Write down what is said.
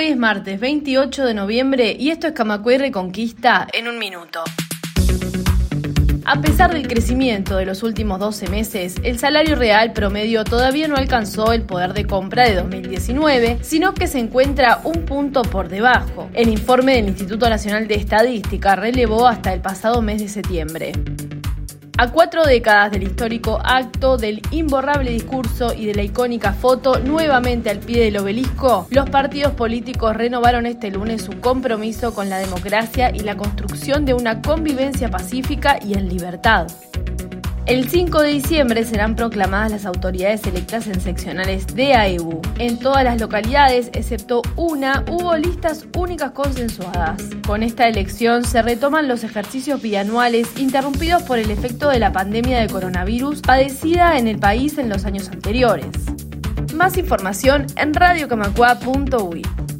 Hoy es martes 28 de noviembre y esto es Camacuay Reconquista en un minuto. A pesar del crecimiento de los últimos 12 meses, el salario real promedio todavía no alcanzó el poder de compra de 2019, sino que se encuentra un punto por debajo. El informe del Instituto Nacional de Estadística relevó hasta el pasado mes de septiembre. A cuatro décadas del histórico acto, del imborrable discurso y de la icónica foto nuevamente al pie del obelisco, los partidos políticos renovaron este lunes su compromiso con la democracia y la construcción de una convivencia pacífica y en libertad. El 5 de diciembre serán proclamadas las autoridades electas en seccionales de AEBU. En todas las localidades, excepto una, hubo listas únicas consensuadas. Con esta elección se retoman los ejercicios bianuales interrumpidos por el efecto de la pandemia de coronavirus padecida en el país en los años anteriores. Más información en radiocamacua.uy.